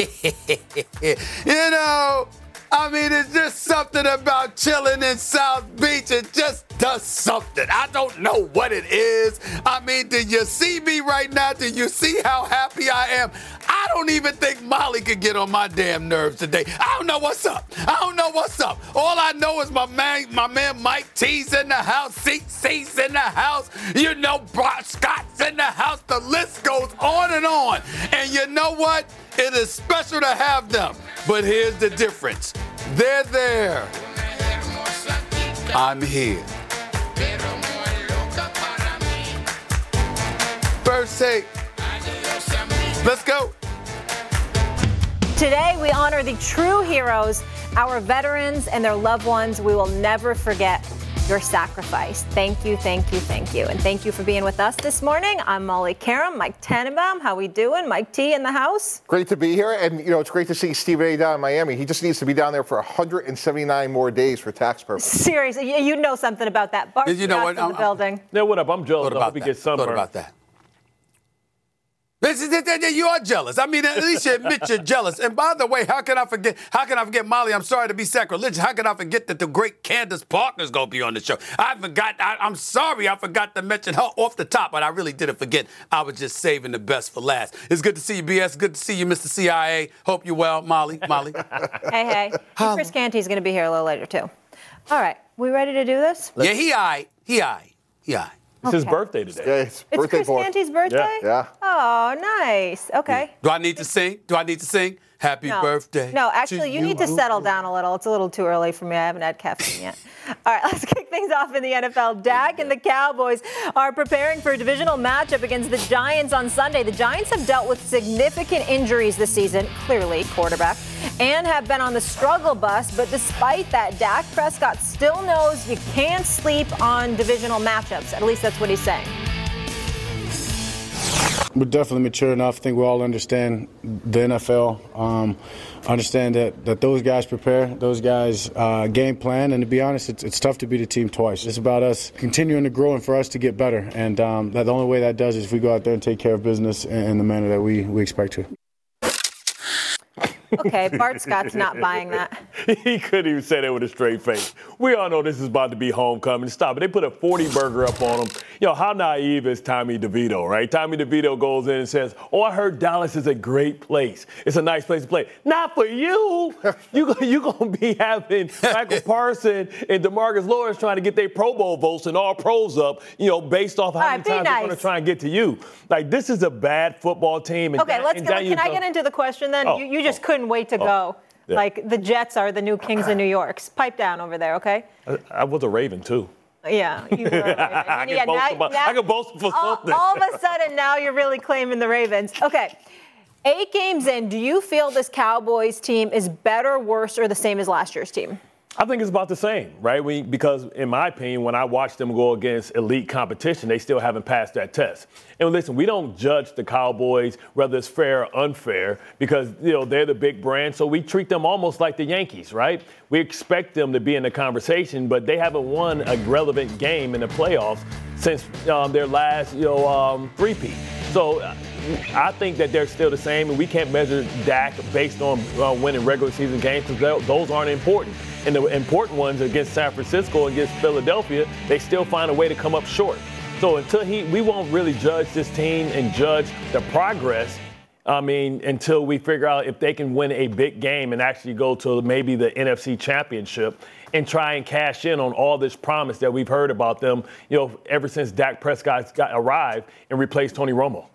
you know, I mean, it's just something about chilling in South Beach. It just does something. I don't know what it is. I mean, did you see me right now? Did you see how happy I am? I don't even think Molly could get on my damn nerves today. I don't know what's up. I don't know what's up. All I know is my man, my man Mike T's in the house, CC's in the house. You know, Brock Scott's in the house. The list goes on and on. And you know what? It is special to have them. But here's the difference they're there. I'm here. First take. Let's go. Today, we honor the true heroes, our veterans and their loved ones. We will never forget your sacrifice. Thank you, thank you, thank you. And thank you for being with us this morning. I'm Molly Qerim, Mike Tannenbaum. How we doing? Mike T in the house. Great to be here. And, you know, it's great to see Stephen A. down in Miami. He just needs to be down there for 179 more days for tax purposes. Seriously, you know something about that. Bart You know what? in the I'm- building. Yeah, what up? I'm jealous. I hope he that. gets Thought sunburned. about that. You are jealous. I mean, at least you admit you're jealous. And by the way, how can I forget? How can I forget Molly? I'm sorry to be sacrilegious. How can I forget that the great Candace Parker's gonna be on the show? I forgot. I, I'm sorry, I forgot to mention her off the top, but I really didn't forget. I was just saving the best for last. It's good to see you, BS. Good to see you, Mr. CIA. Hope you're well, Molly. Molly. Hey, hey. And Chris Canty's going to be here a little later, too. All right, we ready to do this? yeah, he I. He I. He I. It's his birthday today. Yeah, it's, It's birthday Chris boy. Canty's birthday? Yeah. Oh, nice. Okay. Do I need to sing? Do I need to sing? Happy No. birthday. No, actually, you need to settle down a little. It's a little too early for me. I haven't had caffeine yet. All right, let's kick things off in the NFL. Dak and the Cowboys are preparing for a divisional matchup against the Giants on Sunday. The Giants have dealt with significant injuries this season, clearly, quarterback, and have been on the struggle bus. But despite that, Dak Prescott still knows you can't sleep on divisional matchups. At least that's what he's saying. We're definitely mature enough. I think we all understand the NFL. Um, understand that, that those guys prepare, those guys uh, game plan, and to be honest, it's, it's tough to beat a team twice. It's about us continuing to grow and for us to get better. And um, that the only way that does is if we go out there and take care of business in, in the manner that we, we expect to. Okay, Bart Scott's not buying that. he couldn't even say that with a straight face. We all know this is about to be homecoming. Stop it. They put a 40 burger up on him. Yo, how naive is Tommy DeVito, right? Tommy DeVito goes in and says, Oh, I heard Dallas is a great place. It's a nice place to play. Not for you. you you going to be having Micah Parson and Demarcus Lawrence trying to get their Pro Bowl votes and all pros up, you know, based off how All many right, be times they're going to try and get to you. Like, this is a bad football team. And Okay, Dan- let's and go. Daniel Can I get into the question then? Oh, you, you just oh, couldn't wait to oh, go. Yeah. Like the Jets are the new kings of New York. Pipe down over there, okay? I, I was a Raven, too. Yeah, you were. I yeah, can boast about- I can boast for all, something. all of a sudden, now you're really claiming the Ravens. Okay, eight games in, do you feel this Cowboys team is better, worse, or the same as last year's team? I think it's about the same, right? We, because, in my opinion, when I watch them go against elite competition, they still haven't passed that test. And listen, we don't judge the Cowboys whether it's fair or unfair because you know they're the big brand, so we treat them almost like the Yankees, right? We expect them to be in the conversation, but they haven't won a relevant game in the playoffs since um, their last, you know, um, three-peat. So I think that they're still the same, and we can't measure Dak based on uh, winning regular season games because those aren't important. And the important ones against San Francisco, against Philadelphia, they still find a way to come up short. So until he, we won't really judge this team and judge the progress. I mean, until we figure out if they can win a big game and actually go to maybe the NFC Championship and try and cash in on all this promise that we've heard about them, you know, ever since Dak Prescott got arrived and replaced Tony Romo.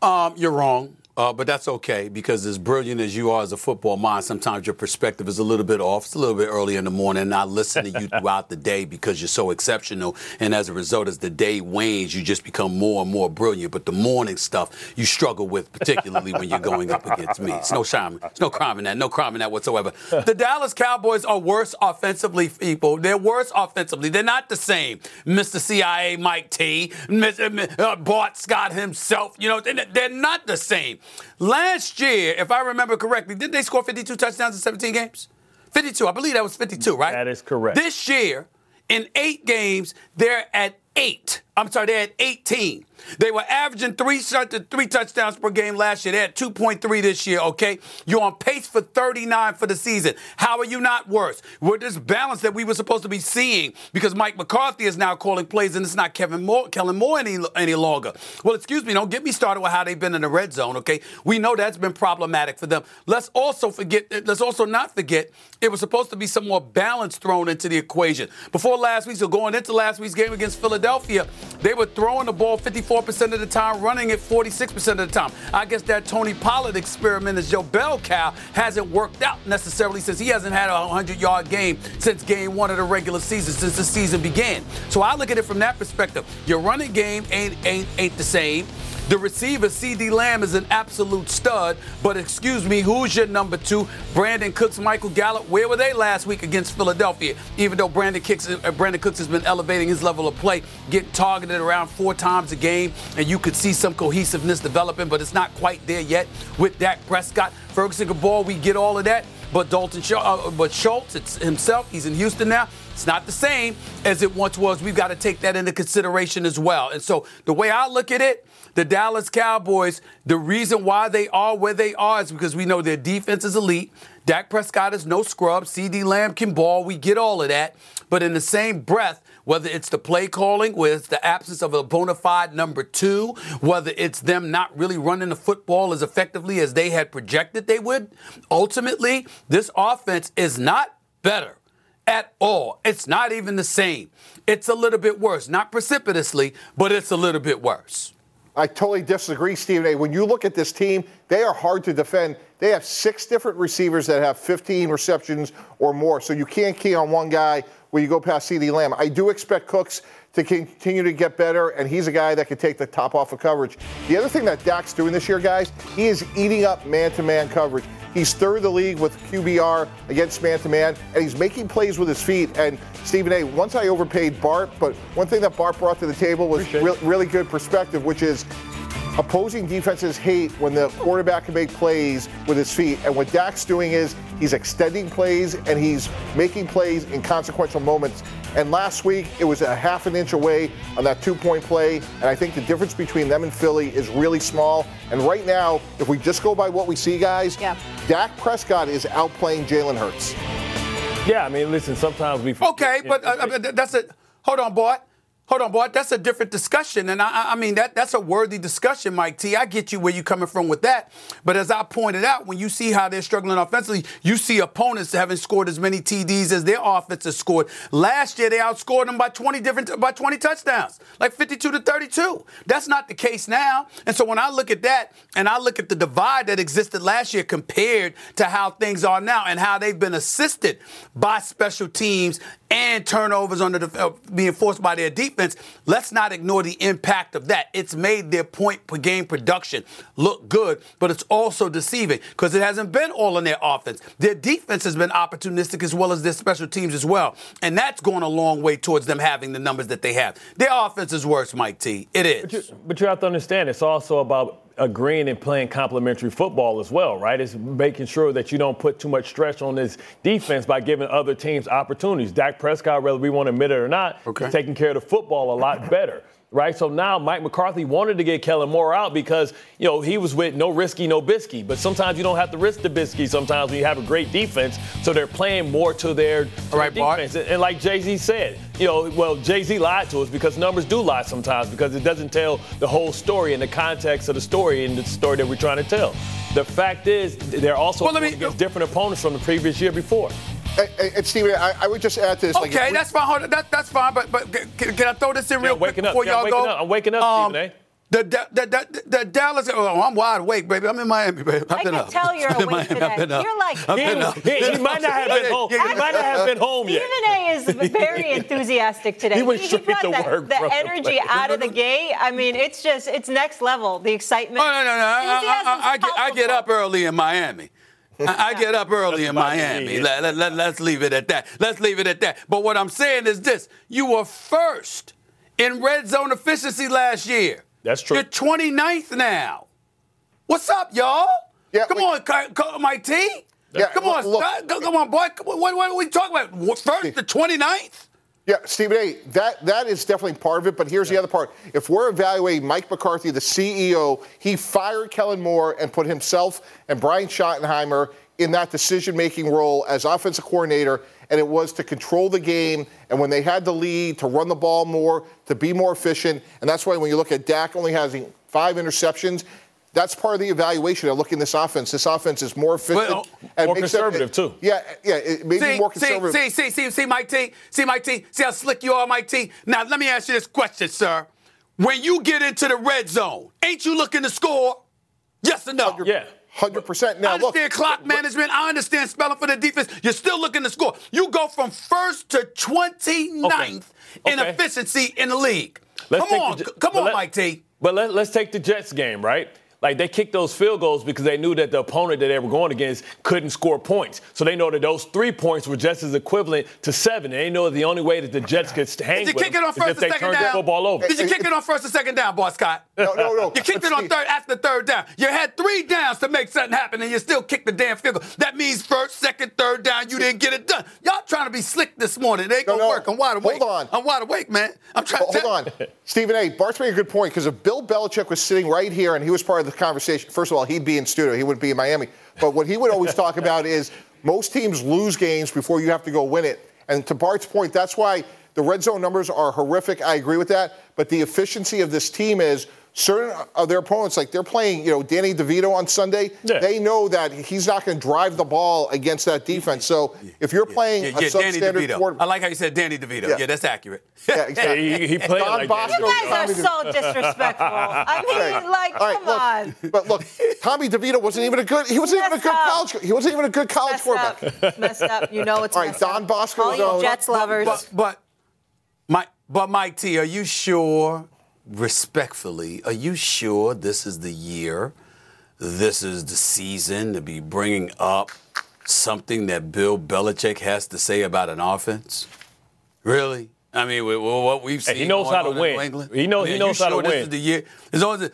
Um, you're wrong. Uh, but that's okay because as brilliant as you are as a football mind, sometimes your perspective is a little bit off. It's a little bit early in the morning, and I listen to you throughout the day because you're so exceptional. And as a result, as the day wanes, you just become more and more brilliant. But the morning stuff you struggle with, particularly when you're going up against me. It's no shame. It's no crime in that. No crime in that whatsoever. The Dallas Cowboys are worse offensively, people. They're worse offensively. They're not the same. Mr. CIA Mike T, Mr. Uh, Bart Scott himself. You know, they're not the same. Last year, if I remember correctly, didn't they score 52 touchdowns in 17 games? 52. I believe that was 52, right? That is correct. This year, in eight games, they're at eight. I'm sorry, they're at 18. They were averaging three, three touchdowns per game last year. They're at 2.3 this year, okay? You're on pace for 39 for the season. How are you not worse? With this balance that we were supposed to be seeing because Mike McCarthy is now calling plays and it's not Kevin Moore, Kellen Moore any, any longer. Well, excuse me, don't get me started with how they've been in the red zone, okay? We know that's been problematic for them. Let's also forget, let's also not forget, it was supposed to be some more balance thrown into the equation. Before last week, so going into last week's game against Philadelphia, they were throwing the ball 54% of the time, running it 46% of the time. I guess that Tony Pollard experiment as Joe Bell cow hasn't worked out necessarily since he hasn't had a 100 yard game since game one of the regular season, since the season began. So I look at it from that perspective. Your running game ain't, ain't, ain't the same. The receiver, CeeDee Lamb, is an absolute stud. But excuse me, who's your number two? Brandin Cooks, Michael Gallup. Where were they last week against Philadelphia? Even though Brandin, Cooks, uh, Brandin Cooks has been elevating his level of play, getting targeted around four times a game, and you could see some cohesiveness developing, but it's not quite there yet with Dak Prescott. Ferguson ball, we get all of that. But Dalton, uh, but Schultz it's himself, he's in Houston now. It's not the same as it once was. We've got to take that into consideration as well. And so the way I look at it, the Dallas Cowboys, the reason why they are where they are is because we know their defense is elite. Dak Prescott is no scrub. CeeDee Lamb can ball. We get all of that. But in the same breath, whether it's the play calling, whether it's the absence of a bona fide number two, whether it's them not really running the football as effectively as they had projected they would, ultimately, this offense is not better at all. It's not even the same. It's a little bit worse. Not precipitously, but it's a little bit worse. I totally disagree, Stephen A. When you look at this team, they are hard to defend. They have six different receivers that have 15 receptions or more. So you can't key on one guy when you go past CeeDee Lamb. I do expect Cooks to continue to get better, and he's a guy that can take the top off of coverage. The other thing that Dak's doing this year, guys, he is eating up man to man coverage. He's third the league with QBR against man to man, and he's making plays with his feet. And Stephen A., once I overpaid Bart, but one thing that Bart brought to the table was re- really good perspective, which is opposing defenses hate when the quarterback can make plays with his feet. And what Dak's doing is he's extending plays and he's making plays in consequential moments. And last week, it was a half an inch away on that two point play. And I think the difference between them and Philly is really small. And right now, if we just go by what we see, guys, yeah. Dak Prescott is outplaying Jalen Hurts. Yeah, I mean, listen, sometimes we. Okay, but uh, that's it. Hold on, Bart. Hold on, boy. That's a different discussion, and I, I, mean that that's a worthy discussion, Mike T. I get you where you're coming from with that, but as I pointed out, when you see how they're struggling offensively, you see opponents haven't scored as many TDs as their offense has scored. Last year, they outscored them by 20 different by 20 touchdowns, like 52 to 32. That's not the case now, and so when I look at that and I look at the divide that existed last year compared to how things are now and how they've been assisted by special teams and turnovers under the, uh, being forced by their defense, let's not ignore the impact of that. It's made their point per game production look good, but it's also deceiving because it hasn't been all in their offense. Their defense has been opportunistic as well as their special teams as well. And that's going a long way towards them having the numbers that they have. Their offense is worse, Mike T. It is. But you, but you have to understand, it's also about agreeing and playing complementary football as well, right? It's making sure that you don't put too much stress on this defense by giving other teams opportunities. Dak Prescott, whether we want to admit it or not, okay. is taking care of the football a lot better right? So now Mike McCarthy wanted to get Kellen Moore out because, you know, he was with no risky, no bisky. But sometimes you don't have to risk the bisky sometimes when you have a great defense. So they're playing more to their, to right, defense. Bart. And like Jay Z said, you know, well, Jay Z lied to us because numbers do lie sometimes because it doesn't tell the whole story in the context of the story and the story that we're trying to tell. The fact is, they're also well, me, against different opponents from the previous year before. And, and Stephen, I, I, would just add to this. Okay, like, that's fine. That, that's fine. But but can, can, I throw this in real quick before up. y'all go? Up. I'm waking up, um, Stephen A. The, the, the, the, Dallas, oh, I'm wide awake, baby. I'm in Miami, baby. I've I can up. tell you're awake today. You're like, he, he, might not have been home. He might not have been home yet. Stephen A is very enthusiastic today. He went straight he to the, work. The energy out of the gate. I mean, it's just, it's next level. The excitement. Oh, no, no, no. I, I, I, get, I get up early in Miami. I, get up early in Miami. Let, let, let, let's leave it at that. Let's leave it at that. But what I'm saying is this you were first in red zone efficiency last year. That's true. You're 29th now. What's up, y'all? Yeah, come we, on, Mike T. Yeah, come on, look, come on, boy. What, what, what are we talking about? First the 29th? Yeah, Stephen A. That that is definitely part of it. But here's yeah. the other part: if we're evaluating Mike McCarthy, the CEO, he fired Kellen Moore and put himself and Brian Schottenheimer in that decision-making role as offensive coordinator, and it was to control the game. And when they had the lead, to run the ball more, to be more efficient. And that's why when you look at Dak only having five interceptions, that's part of the evaluation of looking at this offense. This offense is more efficient well, and more conservative it, too. Yeah, yeah, it may see, be more conservative. See, see, see, see, see, Mike T. See, Mike T. See how slick you are, Mike T. Now let me ask you this question, sir. When you get into the red zone, ain't you looking to score? Yes or no? Yeah. Hundred percent. Now, I understand look, clock management. I understand spelling for the defense. You're still looking to score. You go from first to 29th okay. in okay. efficiency in the league. Let's come on, the, come on, let, Mike T. But let, let's take the Jets game, right? Like they kicked those field goals because they knew that the opponent that they were going against couldn't score points. So they know that those three points were just as equivalent to seven. And they know the only way that the Jets could hang Did you with kick it on first is if they turned down? the football over. Did you kick it on first and second down, boy Scott? No, no, no. You kicked it on third after the third down. You had three downs to make something happen, and you still kicked the damn field goal. That means first, second, third down, you didn't get it done. Y'all trying to be slick this morning. It ain't no, gonna no. work. I'm wide awake. Hold on. I'm wide awake, man. I'm trying Hold, to hold on. Stephen A. Bart's made a good point because if Bill Belichick was sitting right here and he was part of the conversation, first of all, he'd be in studio. He wouldn't be in Miami. But what he would always talk about is most teams lose games before you have to go win it. And to Bart's point, that's why the red zone numbers are horrific. I agree with that. But the efficiency of this team is certain of their opponents, like they're playing, you know, Danny DeVito on Sunday, yeah. they know that he's not going to drive the ball against that defense. So if you're playing yeah, yeah, a substandard quarterback, I like how you said Danny DeVito. Yeah, that's accurate. Yeah, exactly. he, he played Don like Bosco, You guys are so disrespectful. I mean, like, come right, look, on. But look, Tommy DeVito wasn't even a good. He wasn't even a good up. college. He wasn't even a good college messed quarterback. Up. Messed up. You know it's all right. Don up. Bosco. All you Jets lovers. But, but, Mike, but Mike T, are you sure respectfully, are you sure this is the year, this is the season to be bringing up something that Bill Belichick has to say about an offense? Really? I mean, what we've seen. Hey, he knows how to win. He knows. I mean, he knows how sure to this Is the year. There's always.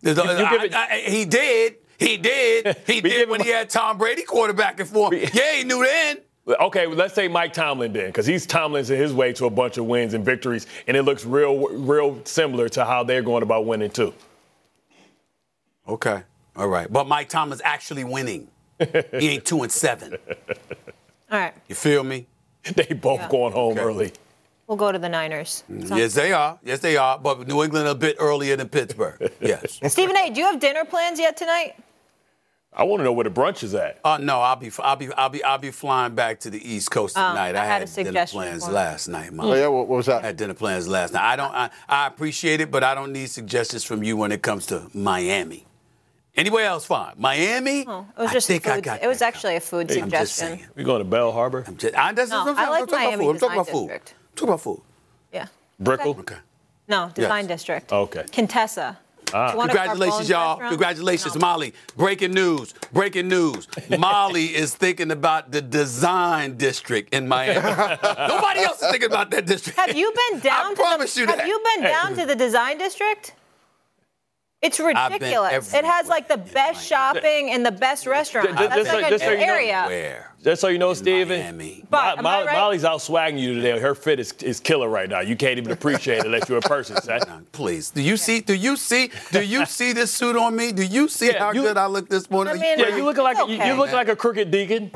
There's always I, I, he did. He did. He did when he had Tom Brady quarterbacking for him. Yeah, he knew then. Okay, well, let's say Mike Tomlin then, because he's Tomlin's in his way to a bunch of wins and victories, and it looks real, real similar to how they're going about winning too. Okay, all right, but Mike Tomlin's actually winning. he ain't two and seven. All right. You feel me? They both yeah. going home okay. early. We'll go to the Niners. Mm, Sounds yes, they are. Yes, they are. But New England a bit earlier than Pittsburgh. Yes. Stephen A., do you have dinner plans yet tonight? I want to know where the brunch is at. Uh, no, I'll be, I'll be, I'll be, I'll be flying back to the East Coast um, tonight. I, I had, had dinner plans last night, Mom. Oh yeah, what, was that? I had dinner plans last night. I don't, I, I appreciate it, but I don't need suggestions from you when it comes to Miami. Anywhere else, fine. Miami. Oh, it was just I think food, I got It was actually a food hey, suggestion. We going to Bal Harbour? I'm just, I, that's, no, I'm, I like I'm Miami about food. I'm talking about food. food. Talk about food. Yeah. Brickell. Okay. No, Design yes. District. Okay. Contessa. Ah. Congratulations, y'all. Congratulations, no. Molly. Breaking news. Breaking news. Molly is thinking about the design district in Miami. Nobody else is thinking about that district. Have you been down I to promise the, you Have you been down to the design district? It's ridiculous. It has like the best shopping and the best restaurants. That's just like an area. Where? Just so you know, Steven, Miami. But, Mo- Mo- right? Molly's out swagging you today. Her fit is, is killer right now. You can't even appreciate it unless you're a person. Please, do you see? Do you see? Do you see this suit on me? Do you see yeah, how you, good I look this morning? I mean, yeah, you look like okay. you, you look like a crooked deacon.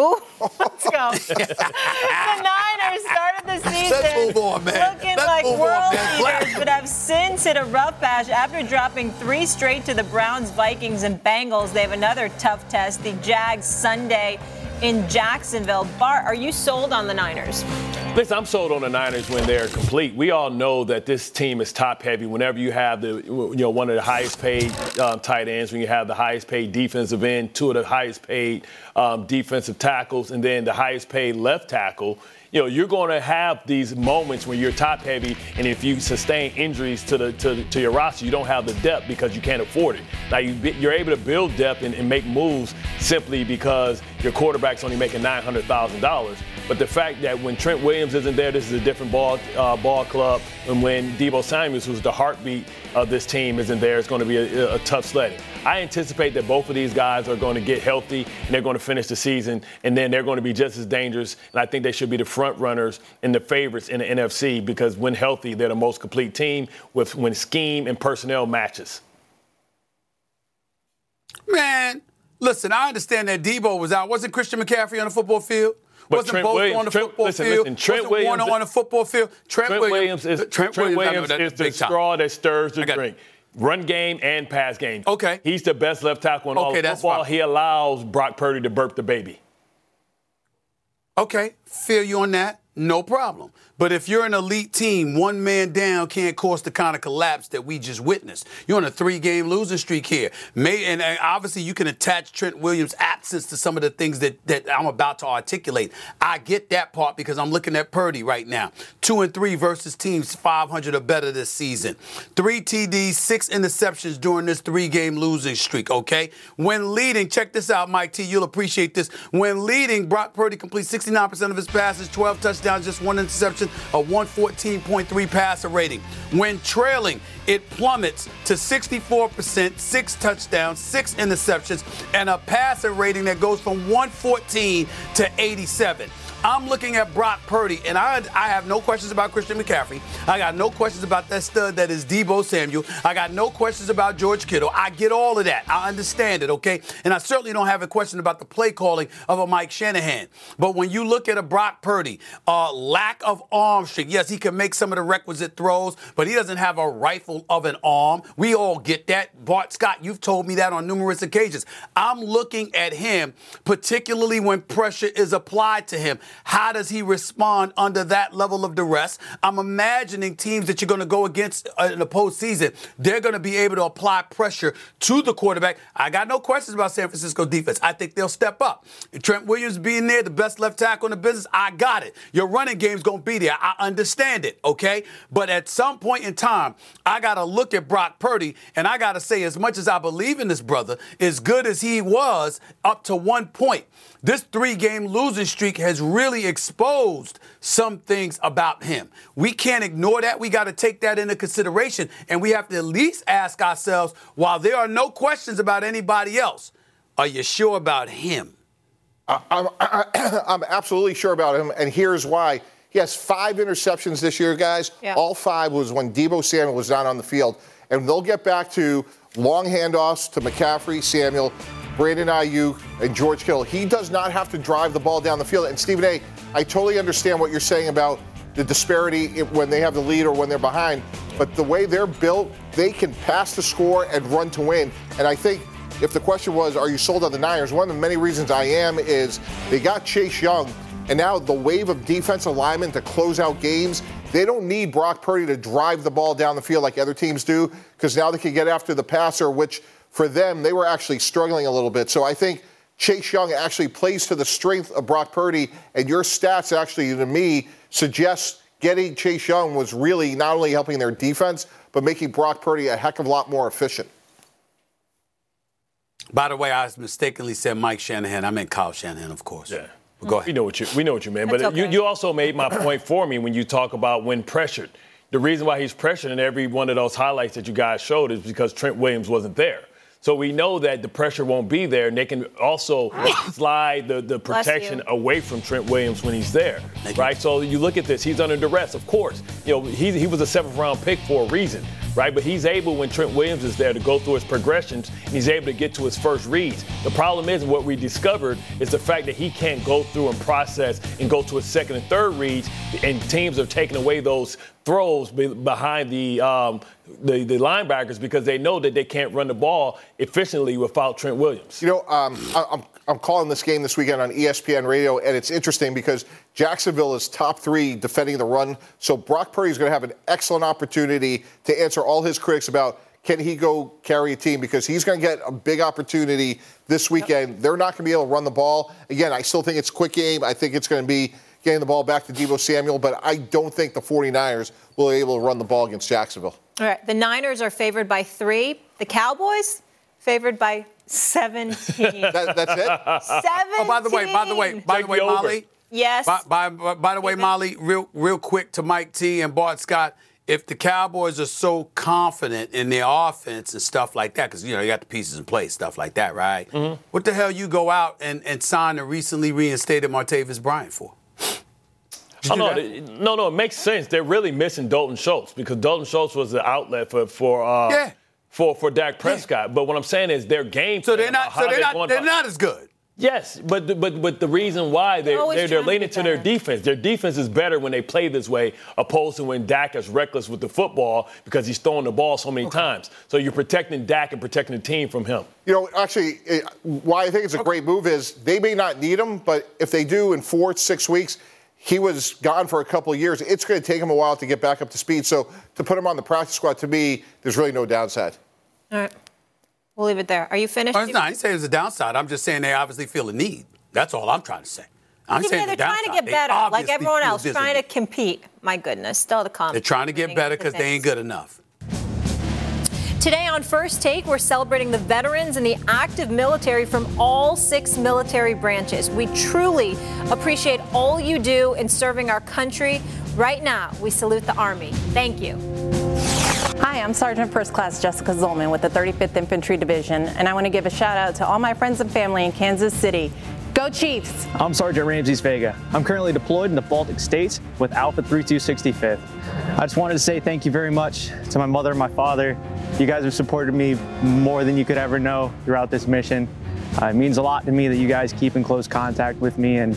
Ooh, let's go. the Niners started the season on, looking let's like world on, leaders, but have since hit a rough patch after dropping three straight to the Browns, Vikings, and Bengals. They have another tough test, the Jags Sunday in Jacksonville. Bart, are you sold on the Niners? Listen, I'm sold on the Niners when they're complete. We all know that this team is top heavy. Whenever you have the, you know, one of the highest paid um, tight ends, when you have the highest paid defensive end, two of the highest paid um, defensive tackles, and then the highest paid left tackle, you know, you're going to have these moments when you're top heavy, and if you sustain injuries to the to, to your roster, you don't have the depth because you can't afford it. Now you, are able to build depth and, and make moves simply because your quarterback's only making nine hundred thousand dollars. But the fact that when Trent Williams isn't there, this is a different ball uh, ball club, and when Deebo Samuels, who's the heartbeat of this team, isn't there, it's going to be a, a tough sledding. I anticipate that both of these guys are going to get healthy and they're going to finish the season, and then they're going to be just as dangerous. And I think they should be the front runners and the favorites in the NFC because when healthy, they're the most complete team with when scheme and personnel matches. Man, listen, I understand that Debo was out. Wasn't Christian McCaffrey on the football field? But wasn't Trent both Williams, on the Trent, football listen, field? Listen, Trent wasn't Williams, Warner on the football field? Trent, Trent Williams, is Trent, Trent Williams, Williams is the straw that stirs the drink. Run game and pass game. Okay. He's the best left tackle in okay, all of football. He allows Brock Purdy to burp the baby. Okay, feel you on that. No problem. But if you're an elite team, one man down can't cause the kind of collapse that we just witnessed. You're on a three game losing streak here. May, and uh, obviously, you can attach Trent Williams' absence to some of the things that, that I'm about to articulate. I get that part because I'm looking at Purdy right now. Two and three versus teams 500 or better this season. Three TDs, six interceptions during this three game losing streak, okay? When leading, check this out, Mike T, you'll appreciate this. When leading, Brock Purdy completes 69% of his passes, 12 touchdowns, just one interception a 114.3 passer rating. When trailing, it plummets to 64%, six touchdowns, six interceptions, and a passer rating that goes from 114 to 87. I'm looking at Brock Purdy, and I, I have no questions about Christian McCaffrey. I got no questions about that stud that is Deebo Samuel. I got no questions about George Kittle. I get all of that. I understand it, okay? And I certainly don't have a question about the play calling of a Mike Shanahan. But when you look at a Brock Purdy, uh, lack of arm strength, yes, he can make some of the requisite throws, but he doesn't have a rifle of an arm. We all get that. Bart Scott, you've told me that on numerous occasions. I'm looking at him, particularly when pressure is applied to him. How does he respond under that level of duress? I'm imagining teams that you're going to go against uh, in the postseason, they're going to be able to apply pressure to the quarterback. I got no questions about San Francisco defense. I think they'll step up. Trent Williams being there, the best left tackle in the business, I got it. Your running game's going to be there. I understand it, okay? But at some point in time, I got to look at Brock Purdy and I got to say, as much as I believe in this brother, as good as he was up to one point, this three game losing streak has really exposed some things about him. We can't ignore that. We got to take that into consideration. And we have to at least ask ourselves while there are no questions about anybody else, are you sure about him? I'm, I'm absolutely sure about him. And here's why. He has five interceptions this year, guys. Yeah. All five was when Deebo Samuel was not on the field. And they'll get back to long handoffs to McCaffrey, Samuel. Brandon Aiyuk, and George Kittle. He does not have to drive the ball down the field. And Stephen A., I totally understand what you're saying about the disparity when they have the lead or when they're behind. But the way they're built, they can pass to score and run to win. And I think if the question was, are you sold on the Niners? One of the many reasons I am is they got Chase Young. And now the wave of defensive linemen to close out games, they don't need Brock Purdy to drive the ball down the field like other teams do, because now they can get after the passer, which for them, they were actually struggling a little bit. So I think Chase Young actually plays to the strength of Brock Purdy, and your stats actually, to me, suggest getting Chase Young was really not only helping their defense, but making Brock Purdy a heck of a lot more efficient. By the way, I mistakenly said Mike Shanahan. I meant Kyle Shanahan, of course. Yeah. Go ahead. We know what you we know what you mean, but okay. you, you also made my point for me when you talk about when pressured. The reason why he's pressured in every one of those highlights that you guys showed is because Trent Williams wasn't there. So we know that the pressure won't be there, and they can also slide the, the protection away from Trent Williams when he's there, right? So you look at this, he's under duress, of course. You know, he, he was a seventh round pick for a reason, right? But he's able, when Trent Williams is there, to go through his progressions, and he's able to get to his first reads. The problem is, what we discovered is the fact that he can't go through and process and go to his second and third reads, and teams are taking away those throws behind the, um, the, the linebackers because they know that they can't run the ball efficiently without Trent Williams. You know, um, I, I'm I'm calling this game this weekend on ESPN Radio, and it's interesting because Jacksonville is top three defending the run. So Brock Purdy is going to have an excellent opportunity to answer all his critics about can he go carry a team because he's going to get a big opportunity this weekend. They're not going to be able to run the ball. Again, I still think it's a quick game. I think it's going to be getting the ball back to Deebo Samuel, but I don't think the 49ers will be able to run the ball against Jacksonville. All right. The Niners are favored by three. The Cowboys favored by 17. that, that's it? 17. Oh, by the way, by the way, by Take the way, the over. Molly. Yes. By, by, by, by the way, Molly, real real quick to Mike T and Bart Scott. If the Cowboys are so confident in their offense and stuff like that, because you know you got the pieces in place, stuff like that, right? Mm-hmm. What the hell you go out and, and sign the recently reinstated Martavis Bryant for? Oh, do no, that? it- no, no, it makes sense. They're really missing Dalton Schultz because Dalton Schultz was the outlet for for uh, Yeah. for for Dak Prescott. But what I'm saying is their game. So they're not. about how So they're not. They're about- not as good. Yes, but the- but but the reason why they're always they're, they're trying to leaning to their defense. Their defense is better when they play this way, opposed to when Dak is reckless with the football because he's throwing the ball so many times. So you're protecting Dak and protecting the team from him. You know, actually, it, why I think it's a great move is they may not need him, but if they do in four, six weeks, he was gone for a couple of years. It's going to take him a while to get back up to speed. So to put him on the practice squad, to me, there's really no downside. All right. We'll leave it there. Are you finished? Well, it's not. I didn't say there's a downside. I'm just saying they obviously feel a need. That's all I'm trying to say. I'm Yeah, saying they're the trying to get better, like everyone else, trying to compete. My goodness, still the comment. They're trying to get better because they ain't good enough. Today on First Take, we're celebrating the veterans and the active military from all six military branches. We truly appreciate all you do in serving our country. Right now, we salute the Army. Thank you. Hi, I'm Sergeant First Class Jessica Zolman with the 35th Infantry Division, and I want to give a shout out to all my friends and family in Kansas City. Go Chiefs! I'm Sergeant Ramses Vega. I'm currently deployed in the Baltic States with Alpha 3265th. I just wanted to say thank you very much to my mother and my father. You guys have supported me more than you could ever know throughout this mission. Uh, it means a lot to me that you guys keep in close contact with me and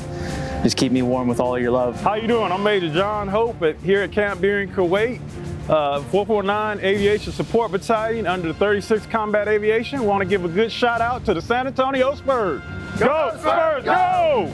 just keep me warm with all your love. How you doing? I'm Major John Hope at, here at Camp Buehring, Kuwait. Uh, 449 Aviation Support Battalion under the 36th Combat Aviation. Want to give a good shout out to the San Antonio Spurs. Go, Spurs, go!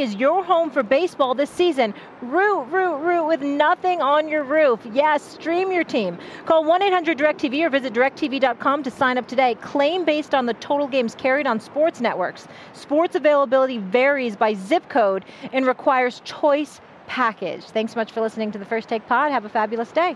is your home for baseball this season. Root, root, root with nothing on your roof. Yes, stream your team. Call 1 800 DirecTV or visit directv.com to sign up today. Claim based on the total games carried on sports networks. Sports availability varies by zip code and requires choice package. Thanks so much for listening to the First Take Pod. Have a fabulous day.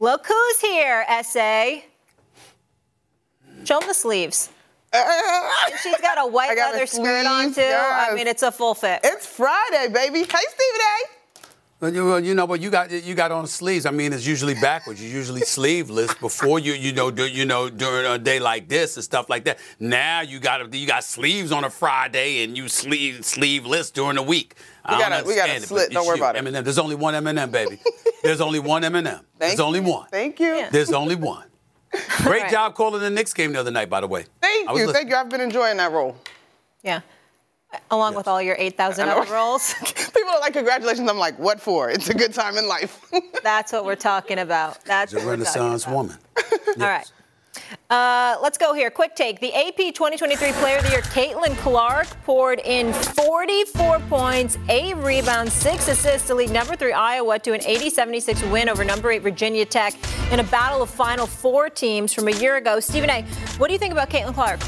Look who's here, SA. Show them the sleeves. And she's got a white got leather skirt on too. I mean, it's a full fit. It's Friday, baby. Hey, Stephen A. Well, you, you know, but you got you got on sleeves. I mean, it's usually backwards. You're usually sleeveless before you you know do, you know during a day like this and stuff like that. Now you got you got sleeves on a Friday and you sleeve sleeveless during the week. I We don't got a- we got a slit. but Don't worry you. about it. Eminem. There's only one Eminem, baby. There's only one Eminem. There's Thank only you. one. Thank you. There's only one. Great right. job calling the Knicks game the other night, by the way. Thank you. listening. Thank you. I've been enjoying that role. Yeah. Along with all your 8,000 I other roles. People are like, congratulations. I'm like, what for? It's a good time in life. That's what we're talking about. That's She's a what we're talking Renaissance woman. All right. Uh, let's go here. Quick take. The AP 2023 Player of the Year, Caitlin Clark, poured in 44 points, 8 rebounds, 6 assists to lead number 3 Iowa to an 80-76 win over number 8 Virginia Tech in a battle of Final Four teams from a year ago. Stephen A., what do you think about Caitlin Clark?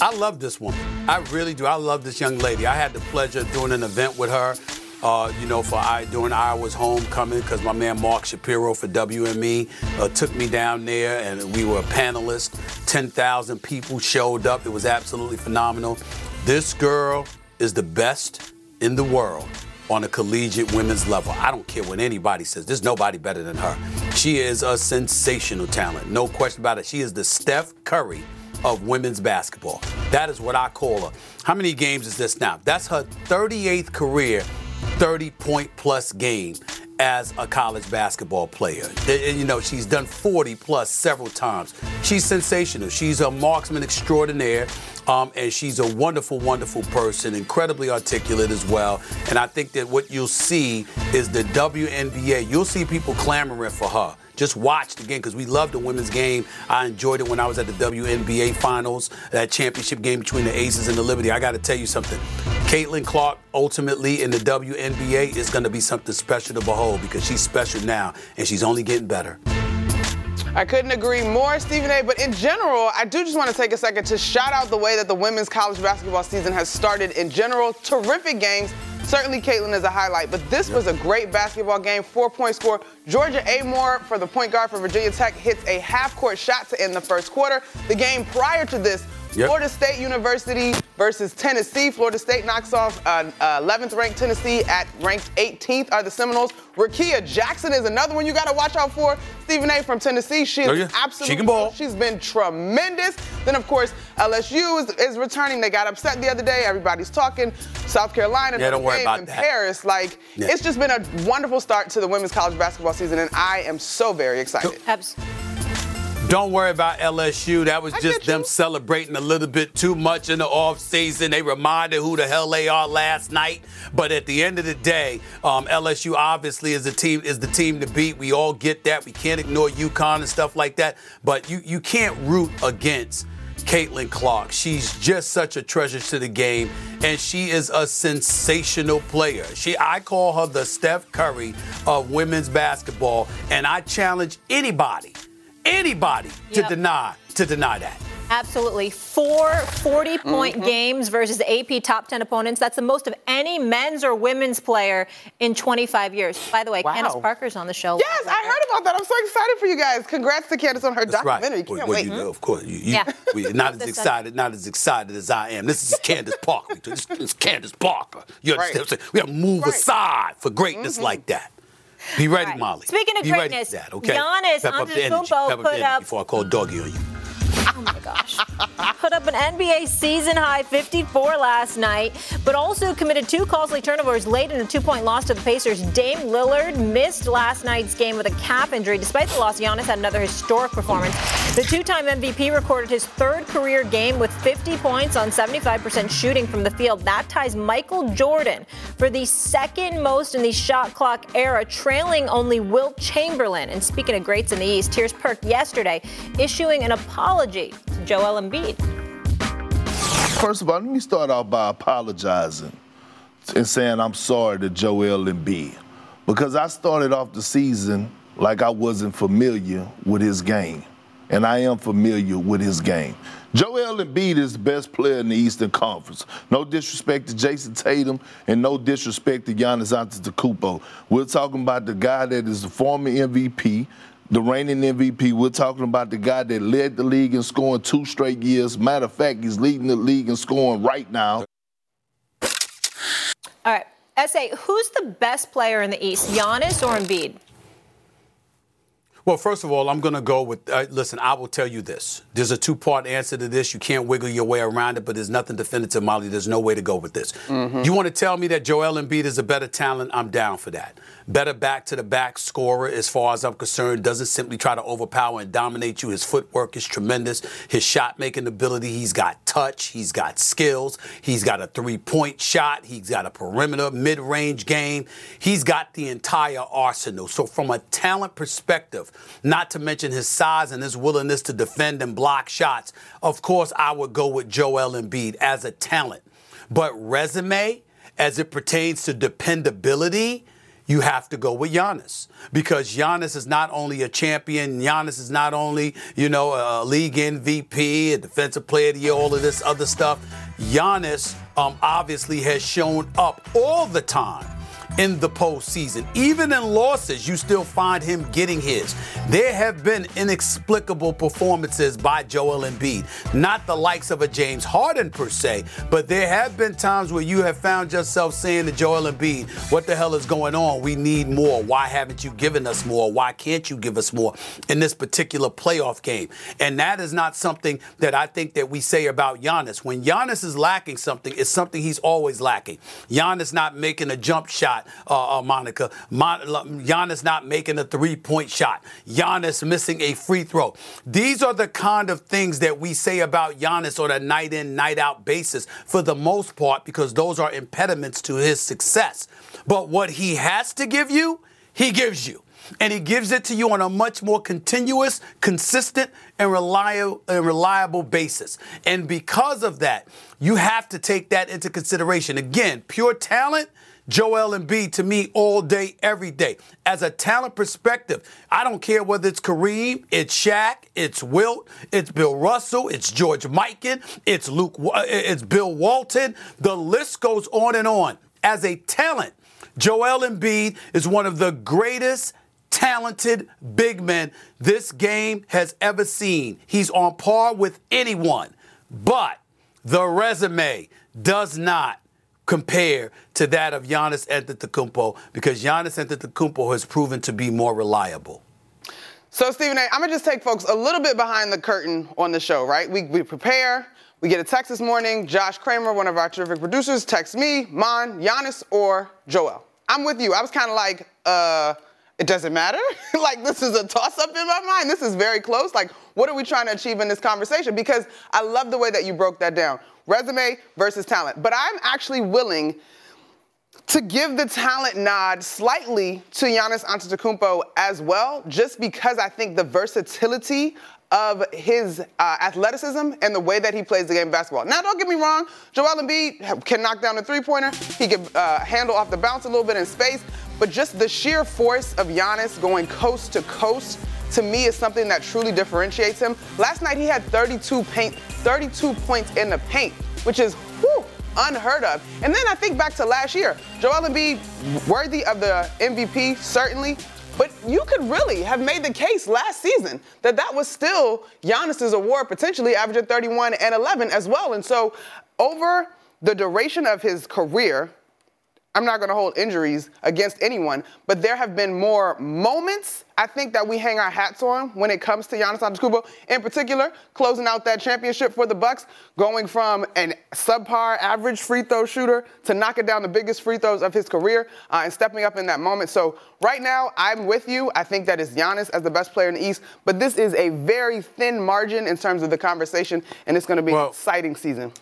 I love this woman. I really do. I love this young lady. I had the pleasure of doing an event with her. Uh, you know, for I during Iowa's homecoming, because my man Mark Shapiro for WME uh, took me down there, and we were a panelist. Ten thousand people showed up. It was absolutely phenomenal. This girl is the best in the world on a collegiate women's level. I don't care what anybody says. There's nobody better than her. She is a sensational talent, no question about it. She is the Steph Curry of women's basketball. That is what I call her. How many games is this now? That's her 38th career 30 point plus game as a college basketball player. And, you know, she's done 40 plus several times. She's sensational. She's a marksman extraordinaire. Um, and she's a wonderful, wonderful person, incredibly articulate as well. And I think that what you'll see is the WNBA. You'll see people clamoring for her. Just watch the game because we love the women's game. I enjoyed it when I was at the WNBA finals, that championship game between the Aces and the Liberty. I got to tell you something. Caitlin Clark ultimately in the WNBA is going to be something special to behold because she's special now and she's only getting better. I couldn't agree more, Stephen A. But in general, I do just want to take a second to shout out the way that the women's college basketball season has started in general. Terrific games. Certainly, Caitlin is a highlight, but this was a great basketball game. Four point score. Georgia Amoore, for the point guard for Virginia Tech, hits a half court shot to end the first quarter. The game prior to this, Yep. Florida State University versus Tennessee. Florida State knocks off uh, uh, 11th ranked Tennessee at ranked 18th are the Seminoles. Rickea Jackson is another one you got to watch out for. Stephen A. from Tennessee. She is Oh, yeah. absolutely She can ball. She's been tremendous. Then, of course, LSU is, is returning. They got upset the other day. Everybody's talking. South Carolina, Yeah, Notre don't worry Dame, about and that. Paris. Like, Yeah. it's just been a wonderful start to the women's college basketball season, and I am so very excited. Abs- Don't worry about LSU. That was just them celebrating a little bit too much in the offseason. They reminded who the hell they are last night. But at the end of the day, um, LSU obviously is the team is the team to beat. We all get that. We can't ignore UConn and stuff like that. But you you can't root against Caitlin Clark. She's just such a treasure to the game, and she is a sensational player. She, I call her the Steph Curry of women's basketball, and I challenge anybody, anybody to deny to deny that. Absolutely. Four 40 point Mm-hmm. games versus AP top 10 opponents. That's the most of any men's or women's player in 25 years. By the way, Wow. Candace Parker's on the show. Yes, I heard about that. I'm so excited for you guys. Congrats to Candace on her That's documentary. Well, Can't well, wait. you know, of course, you, you, Yeah. We're not as excited, not as excited as I am. This is Candace Parker. This is Candace Parker. You Right. understand? what I'm saying? We have to move Right. aside for greatness like that. Be ready, Right. Molly. Speaking of Be greatness, that, okay? Giannis Pep up the energy. Antetokounmpo up put up- before I call doggy on you. Oh my gosh. Put up an NBA season high 54 last night, but also committed two costly turnovers late in a two point loss to the Pacers. Dame Lillard missed last night's game with a calf injury. Despite the loss, Giannis had another historic performance. The two time MVP recorded his third career game with 50 points on 75% shooting from the field. That ties Michael Jordan for the second most in the shot clock era, trailing only Wilt Chamberlain. And speaking of greats in the East, here's Perk yesterday issuing an apology to Joel Embiid. First of all, let me start off by apologizing and saying I'm sorry to Joel Embiid because I started off the season like I wasn't familiar with his game. And I am familiar with his game. Joel Embiid is the best player in the Eastern Conference. No disrespect to Jayson Tatum and no disrespect to Giannis Antetokounmpo. We're talking about the guy that is the former MVP, the reigning MVP. We're talking about the guy that led the league in scoring two straight years. Matter of fact, he's leading the league in scoring right now. All right. SA, who's the best player in the East, Giannis or Embiid? Well, first of all, I'm going to go with uh, listen, I will tell you this. There's a two part answer to this. You can't wiggle your way around it, but there's nothing definitive, Molly. There's no way to go with this. Mm-hmm. You want to tell me that Joel Embiid is a better talent? I'm down for that better back to the back scorer as far as I'm concerned. Doesn't simply try to overpower and dominate you. His footwork is tremendous. His shot making ability, he's got touch, he's got skills, he's got a three point shot, he's got a perimeter mid range game. He's got the entire arsenal. So, from a talent perspective, not to mention his size and his willingness to defend and block shots, of course, I would go with Joel Embiid as a talent. But resume, as it pertains to dependability, you have to go with Giannis because Giannis is not only a champion, Giannis is not only, you know, a league MVP, a defensive player of the year, all of this other stuff. Giannis um, obviously has shown up all the time in the postseason. Even in losses, you still find him getting his. There have been inexplicable performances by Joel Embiid, not the likes of a James Harden per se, but there have been times where you have found yourself saying to Joel Embiid, What the hell is going on? We need more. Why haven't you given us more? Why can't you give us more in this particular playoff game? And that is not something that I think that we say about Giannis. When Giannis is lacking something, it's something he's always lacking. Giannis not making a jump shot shot, uh, uh, Monica. Mon- Giannis not making a three point shot. Giannis missing a free throw. These are the kind of things that we say about Giannis on a night in, night out basis for the most part because those are impediments to his success. But what he has to give you, he gives you and he gives it to you on a much more continuous, consistent, and reliable, and reliable basis. And because of that, you have to take that into consideration. Again, pure talent Joel Embiid to me all day, every day. As a talent perspective, I don't care whether it's Kareem, it's Shaq, it's Wilt, it's Bill Russell, it's George Mikan, it's Luke, uh, it's Bill Walton. The list goes on and on. As a talent, Joel Embiid is one of the greatest talented big men this game has ever seen. He's on par with anyone, but the resume does not compare to that of Giannis Antetokounmpo because Giannis Antetokounmpo has proven to be more reliable. So, Stephen A., I'm going to just take folks a little bit behind the curtain on the show, right? We, we prepare. We get a text this morning. Josh Kramer, one of our terrific producers, texts me, Mon, Giannis, or Joel. I'm with you. I was kind of like, uh, it doesn't matter. like, this is a toss up in my mind. This is very close. Like, what are we trying to achieve in this conversation? Because I love the way that you broke that down resume versus talent. But I'm actually willing to give the talent nod slightly to Giannis Antetokounmpo as well, just because I think the versatility of his uh, athleticism and the way that he plays the game of basketball. Now, don't get me wrong, Joel Embiid can knock down a three-pointer. He can uh, handle off the bounce a little bit in space, but just the sheer force of Giannis going coast to coast to me is something that truly differentiates him. Last night he had 32 paint, 32 points in the paint, which is whew, unheard of. And then I think back to last year, Joel Embiid worthy of the MVP certainly, but you could really have made the case last season that that was still Giannis's award, potentially averaging 31 and 11 as well. And so over the duration of his career, I'm not going to hold injuries against anyone, but there have been more moments I think that we hang our hats on when it comes to Giannis Antetokounmpo. In particular, closing out that championship for the Bucks, going from an subpar average free throw shooter to knocking down the biggest free throws of his career uh, and stepping up in that moment. So right now, I'm with you. I think that is Giannis as the best player in the East, but this is a very thin margin in terms of the conversation, and it's going to be well, an exciting season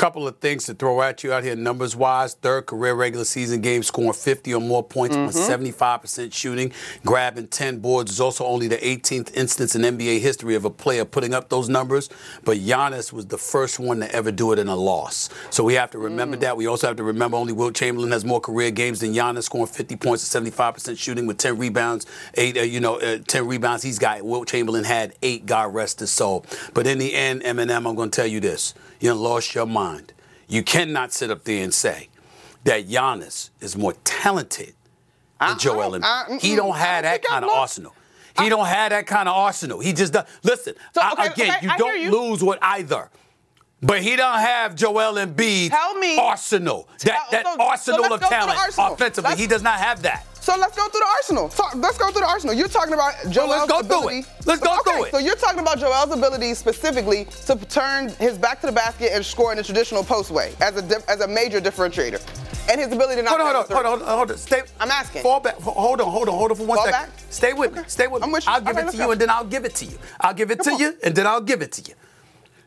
couple of things to throw at you out here numbers wise. Third career regular season game scoring 50 or more points Mm-hmm. with 75% shooting, grabbing 10 boards. is also only the 18th instance in NBA history of a player putting up those numbers. But Giannis was the first one to ever do it in a loss. So we have to remember Mm. that. We also have to remember only Wilt Chamberlain has more career games than Giannis, scoring 50 points and 75% shooting with 10 rebounds, eight, uh, you know, uh, 10 rebounds. He's got Wilt Chamberlain had eight. God rest his soul. But in the end, Eminem, I'm going to tell you this: you lost your mind. You cannot sit up there and say that Giannis is more talented than Joel Embiid. I- he don't have that kind of arsenal. He don't have that kind of arsenal. He just does. Listen, So, I- okay, again, okay, you I don't you. lose with either. But he don't have Joel Embiid's Tell me- arsenal. That, that so- so arsenal let's of go through the talent arsenal. offensively. Let's- he does not have that. So let's go through the arsenal. Talk, let's go through the arsenal. You're talking about Joel's ability. let's go through it. Let's go okay, through it. So you're talking about Joel's ability specifically to turn his back to the basket and score in the traditional post way as a dif- as a major differentiator, and his ability to knock Hold on, hold on, hold on, hold on. Stay. I'm asking. Fall back. Hold on, hold on, hold on for one Fall second. back? Stay with me. Stay with me. I'm with you. I'll give Okay, it to you, go. and then I'll give it to you. I'll give it Come to on. you, and then I'll give it to you.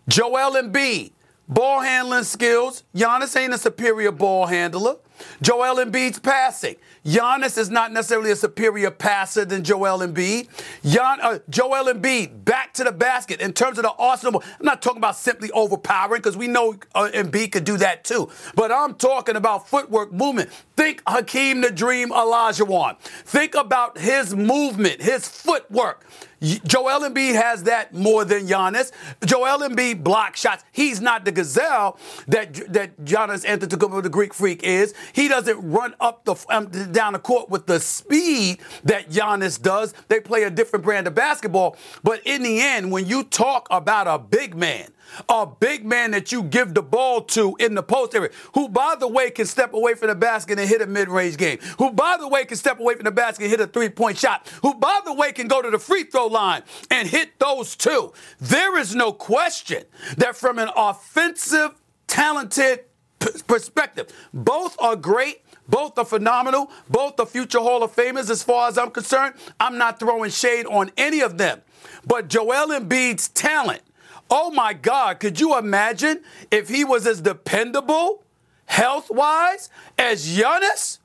Joel Embiid, ball handling skills. Giannis ain't a superior ball handler. Joel Embiid's passing. Giannis is not necessarily a superior passer than Joel Embiid. Gian, uh, Joel Embiid back to the basket in terms of the arsenal. I'm not talking about simply overpowering because we know uh, Embiid could do that too. But I'm talking about footwork movement. Think Hakeem the Dream Olajuwon. Think about his movement, his footwork. Joel Embiid has that more than Giannis. Joel Embiid block shots. He's not the gazelle that that Giannis Antetokounmpo, the Greek freak, is. He doesn't run up the um, down the court with the speed that Giannis does. They play a different brand of basketball. But in the end, when you talk about a big man, a big man that you give the ball to in the post area, who, by the way, can step away from the basket and hit a mid range game, who, by the way, can step away from the basket and hit a three point shot, who, by the way, can go to the free throw line and hit those two. There is no question that from an offensive, talented p- perspective, both are great. Both are phenomenal. Both are future Hall of Famers as far as I'm concerned. I'm not throwing shade on any of them. But Joel Embiid's talent, oh my God, could you imagine if he was as dependable, health wise, as Giannis?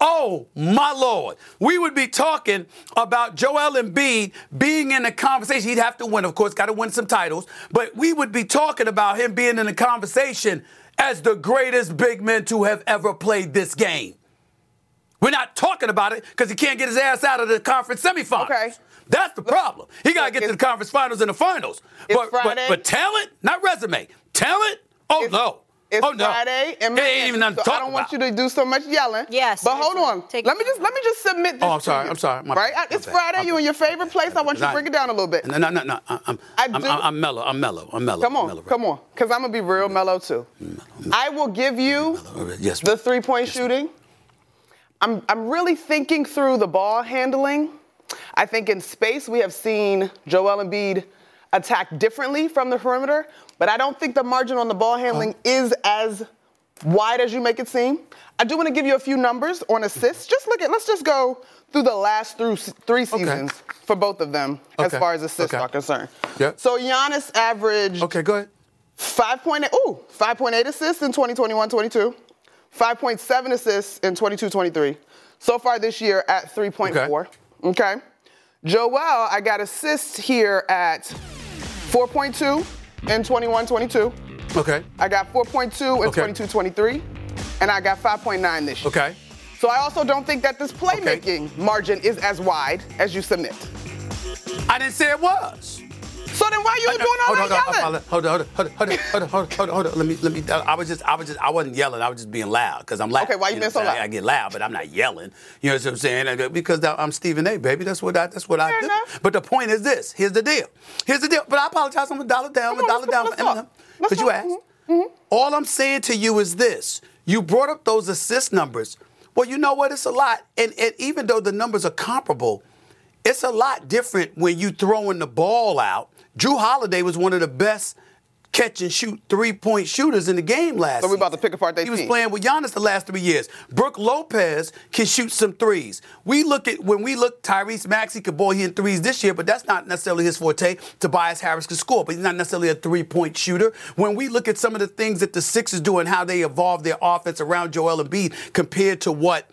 Oh my Lord. We would be talking about Joel Embiid being in the conversation. He'd have to win, of course, got to win some titles, but we would be talking about him being in the conversation as the greatest big man to have ever played this game. We're not talking about it because he can't get his ass out of the conference semifinals. Okay. That's the problem. He got to get to the conference finals and the finals. It's But, but, Friday. but talent, not resume. Talent? Oh, no. It's oh, no. Friday, and It ain't even nothing to so I don't about. want you to do so much yelling. Yes, but hold on. Take let me just let me just submit this. Oh, I'm to sorry, you. I'm sorry. My right? bad, It's bad, Friday. my You in your favorite place. I want you to Right. bring it down a little bit. No, no, no, no. I'm, I'm, I I'm, do- I'm, I'm mellow. I'm mellow. I'm mellow. Come on, mellow, right? come on, because I'm gonna be real mellow too. I will give you Yes, the three-point shooting. I'm I'm really thinking through the ball handling. I think in space we have seen Joel Embiid attack differently from the perimeter, but I don't think the margin on the ball handling oh. is as wide as you make it seem. I do want to give you a few numbers on assists. Just look at let's just go through the last through three seasons for both of them as far as assists Okay. are concerned. Yep. So Giannis averaged Okay, go ahead. 5.8, ooh, 5.8 assists in 2021-22, 5.7 assists in 22-23. So far this year at 3.4. Okay. Joel, I got assists here at 4.2 and 21-22. Okay. I got 4.2 and Okay. 22-23, and I got 5.9 this year. Okay. So I also don't think that this playmaking margin is as wide as you submit. I didn't say it was. So then why you doing all hold that on, yelling? Hold on, hold on, hold on, hold on, hold on, hold on, hold on. Let me, let me. I was just, I was just, I wasn't yelling. I was just being loud because I'm loud. Okay, why you, you being so loud? I, get loud, but I'm not yelling. You know what I'm saying? Because I'm Stephen A. Baby, that's what I, that's what Fair I do. Enough. But the point is this. Here's the deal. Here's the deal. But I apologize. I'm a dollar down. I'm a dollar down. Because you asked. Mm-hmm. Mm-hmm. All I'm saying to you is this. You brought up those assist numbers. Well, you know what? It's a lot. And, and even though the numbers are comparable, it's a lot different when you throwing the ball out. Jrue Holiday was one of the best catch and shoot three point shooters in the game last. So we're about to pick apart that team. He was team. playing with Giannis the last three years. Brook Lopez can shoot some threes. We look at when we look Tyrese Maxey could ball in threes this year, but that's not necessarily his forte. Tobias Harris can score, but he's not necessarily a three point shooter. When we look at some of the things that the Sixers do and how they evolve their offense around Joel Embiid compared to what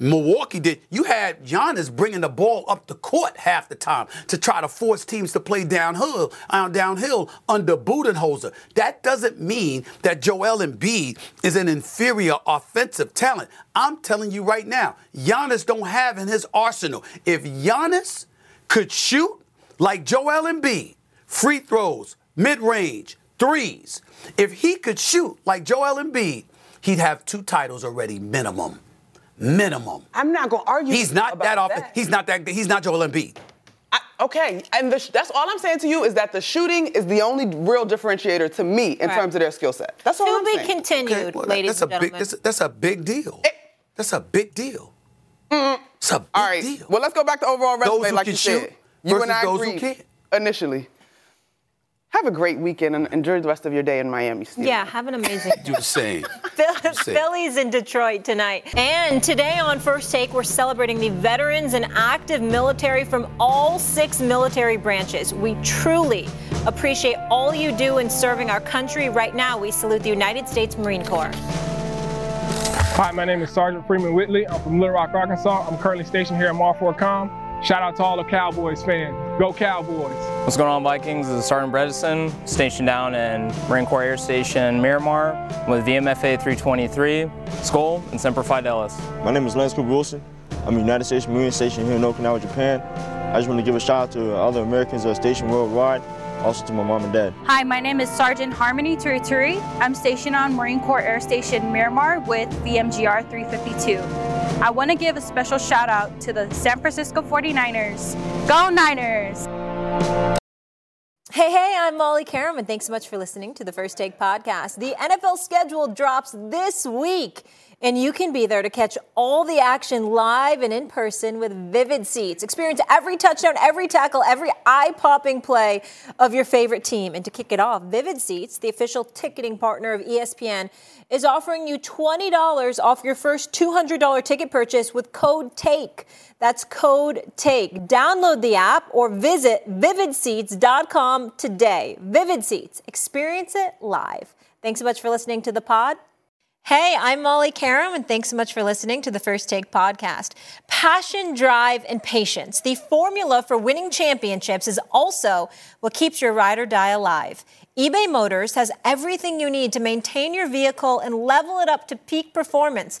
Milwaukee did. You had Giannis bringing the ball up the court half the time to try to force teams to play downhill, uh, downhill under Budenholzer. That doesn't mean that Joel Embiid is an inferior offensive talent. I'm telling you right now, Giannis don't have in his arsenal. If Giannis could shoot like Joel Embiid, free throws, mid-range, threes, if he could shoot like Joel Embiid, he'd have two titles already minimum minimum. I'm not going to argue. He's not about that off. He's not that. He's not Joel Embiid. Okay, and the, that's all I'm saying to you is that the shooting is the only real differentiator to me in Right. terms of their skill set. That's all to I'm saying. To be saying. continued, Well, ladies that's a and big. gentlemen. That's a, that's a big deal. That's a big deal. It's a big All right. deal. Well, let's go back to overall Those resume, who like can you shoot said. You and I those who agreed initially. Have a great weekend and enjoy the rest of your day in Miami. Steve. yeah, have an amazing Do the same. Phil- Phillies in Detroit tonight. And today on First Take, we're celebrating the veterans and active military from all six military branches. We truly appreciate all you do in serving our country. Right now, we salute the United States Marine Corps. Hi, my name is Sergeant Freeman Whitley. I'm from Little Rock, Arkansas. I'm currently stationed here in MARFORCOM. Shout out to all the Cowboys fans. Go Cowboys. What's going on, Vikings? This is Sergeant Bredesen, stationed down in Marine Corps Air Station Miramar with VMFA 323, Skull, and Semper Fidelis. My name is Lance Corporal Wilson. I'm a United States Marine stationed here in Okinawa, Japan. I just want to give a shout out to other Americans that are stationed worldwide, also to my mom and dad. Hi, my name is Sergeant Harmony Turituri. I'm stationed on Marine Corps Air Station Miramar with VMGR 352. I want to give a special shout out to the San Francisco 49ers. Go Niners! Hey, hey, I'm Molly Qerim, and thanks so much for listening to the First Take podcast. The NFL schedule drops this week, and you can be there to catch all the action live and in person with Vivid Seats. Experience every touchdown, every tackle, every eye popping play of your favorite team. And to kick it off, Vivid Seats, the official ticketing partner of ESPN, is offering you $20 off your first $200 ticket purchase with code TAKE. That's code TAKE. Download the app or visit vividseats.com today. Vivid Seats, experience it live. Thanks so much for listening to the pod. Hey, I'm Molly Qerim, and thanks so much for listening to the First Take podcast. Passion, drive, and patience. The formula for winning championships is also what keeps your ride or die alive. eBay Motors has everything you need to maintain your vehicle and level it up to peak performance.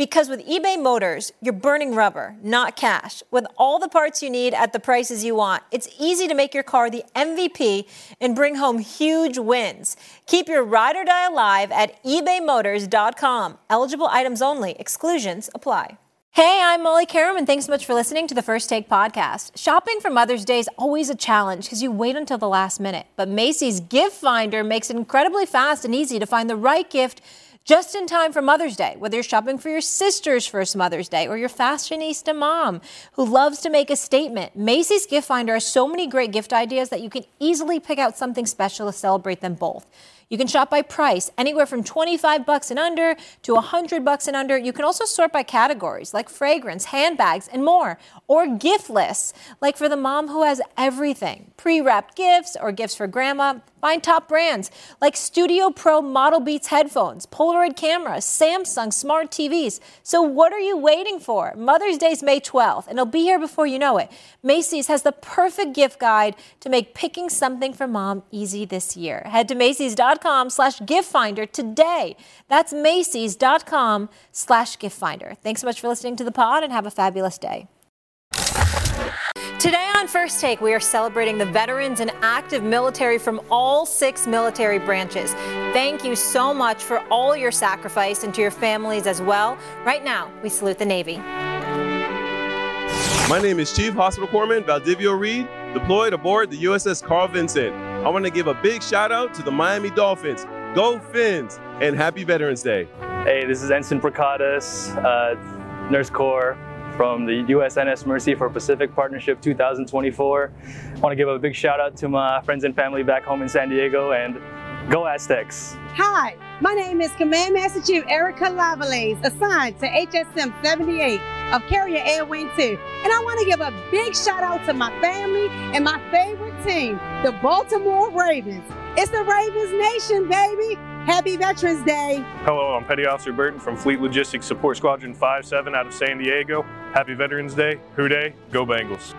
Because with eBay Motors, you're burning rubber, not cash. With all the parts you need at the prices you want, it's easy to make your car the MVP and bring home huge wins. Keep your ride or die alive at ebaymotors.com. Eligible items only, exclusions apply. Hey, I'm Molly Qerim, and thanks so much for listening to the First Take podcast. Shopping for Mother's Day is always a challenge because you wait until the last minute. But Macy's Gift Finder makes it incredibly fast and easy to find the right gift just in time for Mother's Day, whether you're shopping for your sister's first Mother's Day or your fashionista mom who loves to make a statement. Macy's Gift Finder has so many great gift ideas that you can easily pick out something special to celebrate them both. You can shop by price, anywhere from 25 bucks and under to 100 bucks and under. You can also sort by categories like fragrance, handbags, and more, or gift lists, like for the mom who has everything. Pre-wrapped gifts or gifts for grandma. Find top brands like Studio Pro Model Beats headphones, Polaroid cameras, Samsung smart TVs. So what are you waiting for? Mother's Day is May 12th, and it'll be here before you know it. Macy's has the perfect gift guide to make picking something for mom easy this year. Head to Macy's.com slash gift finder today. That's Macy's.com slash gift finder. Thanks so much for listening to the pod and have a fabulous day. Today on First Take, we are celebrating the veterans and active military from all six military branches. Thank you so much for all your sacrifice and to your families as well. Right now, we salute the Navy. My name is Chief Hospital Corpsman Valdivio Reed, deployed aboard the USS Carl Vinson. I want to give a big shout out to the Miami Dolphins. Go Fins! And happy Veterans Day. Hey, this is Ensign Pracadas, uh, Nurse Corps from the USNS Mercy for Pacific Partnership 2024. I want to give a big shout out to my friends and family back home in San Diego and go Aztecs. Hi, my name is Command Master Chief Erica Lavalaze, assigned to HSM 78 of Carrier Air Wing 2. And I want to give a big shout out to my family and my favorite team, the Baltimore Ravens. It's the Ravens Nation, baby. Happy Veterans Day. Hello, I'm Petty Officer Burton from Fleet Logistics Support Squadron 57 out of San Diego. Happy Veterans Day. Who Dey? Go Bengals.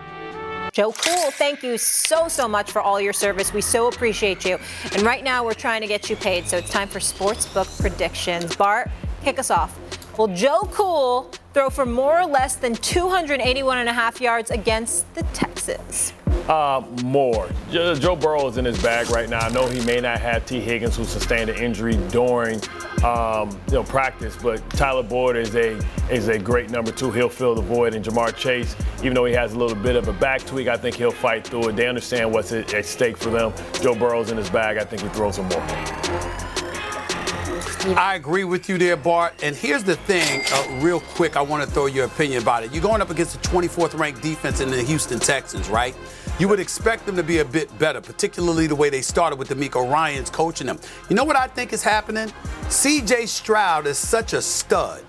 Joe Cool, thank you so, so much for all your service. We so appreciate you. And right now, we're trying to get you paid, so it's time for sports book predictions. Bart, kick us off. Will Joe Cool throw for more or less than 281 and a half yards against the Texans? Uh, more. Joe, Burrow is in his bag right now. I know he may not have Tee Higgins, who sustained an injury during um, you know practice, but Tyler Boyd is a is a great number two. He'll fill the void, and Ja'Marr Chase, even though he has a little bit of a back tweak, I think he'll fight through it. They understand what's at, at stake for them. Joe Burrow's in his bag. I think he throws some more. I agree with you there, Bart. And here's the thing, uh, real quick, I want to throw your opinion about it. You're going up against the 24th ranked defense in the Houston Texans, right? You would expect them to be a bit better, particularly the way they started with DeMeco Ryans coaching them. You know what I think is happening? CJ Stroud is such a stud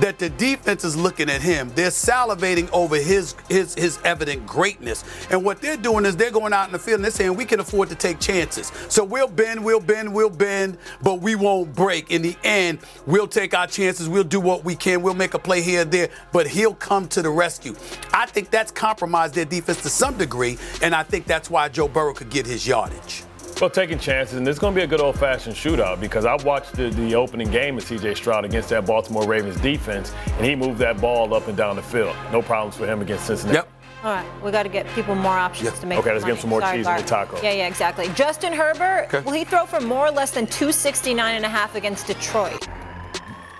that the defense is looking at him. They're salivating over his his his evident greatness. And what they're doing is they're going out in the field and they're saying we can afford to take chances. So we'll bend, we'll bend, we'll bend, but we won't break. In the end, we'll take our chances. We'll do what we can. We'll make a play here and there, but he'll come to the rescue. I think that's compromised their defense to some degree, and I think that's why Joe Burrow could get his yardage. Well, taking chances, and it's going to be a good old-fashioned shootout because I watched the, the opening game of C.J. Stroud against that Baltimore Ravens defense, and he moved that ball up and down the field. No problems for him against Cincinnati. Yep. All right, we got to get people more options to make. Okay, let's money. get some more Sorry, cheese Bart. in the taco. Yeah, yeah, exactly. Justin Herbert, Okay. will he throw for more or less than 269 and a half against Detroit?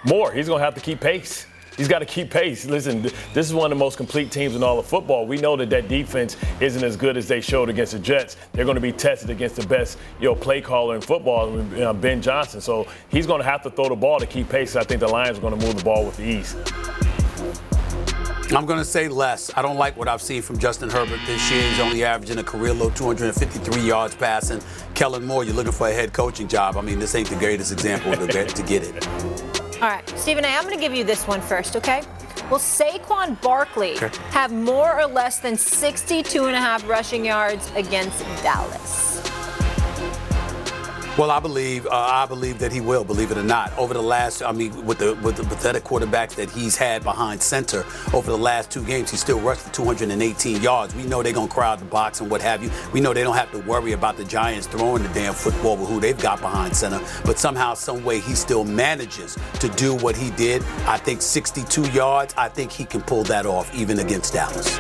More. He's going to have to keep pace. He's got to keep pace. Listen, th- this is one of the most complete teams in all of football. We know that that defense isn't as good as they showed against the Jets. They're going to be tested against the best, you know, play caller in football, uh, Ben Johnson. So he's going to have to throw the ball to keep pace. I think the Lions are going to move the ball with ease. I'm going to say less. I don't like what I've seen from Justin Herbert this year. He's only averaging a career low 253 yards passing. Kellen Moore, you're looking for a head coaching job. I mean, this ain't the greatest example to get it. All right, Stephen A., I'm going to give you this one first, okay? Will Saquon Barkley Okay. have more or less than 62 and a half rushing yards against Dallas? Well, I believe uh, I believe that he will. Believe it or not, over the last, I mean, with the with the pathetic quarterbacks that he's had behind center over the last two games, he still rushed for 218 yards. We know they're gonna crowd the box and what have you. We know they don't have to worry about the Giants throwing the damn football with who they've got behind center. But somehow, some way, he still manages to do what he did. I think 62 yards. I think he can pull that off even against Dallas.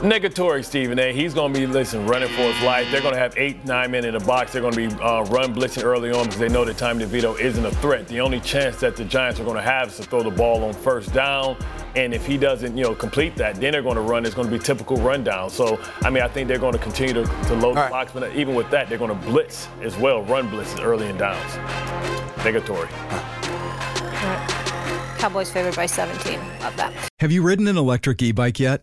Negatory, Stephen A. He's going to be, listen, running for his life. They're going to have eight, nine men in the box. They're going to be uh, run blitzing early on because they know that Tommy DeVito isn't a threat. The only chance that the Giants are going to have is to throw the ball on first down. And if he doesn't, you know, complete that, then they're going to run. It's going to be typical rundown. So, I mean, I think they're going to continue to, to load the box. But even with that, they're going to blitz as well, run blitzes early in downs. Negatory. Cowboys favored by 17. Love that. Have you ridden an electric e bike yet?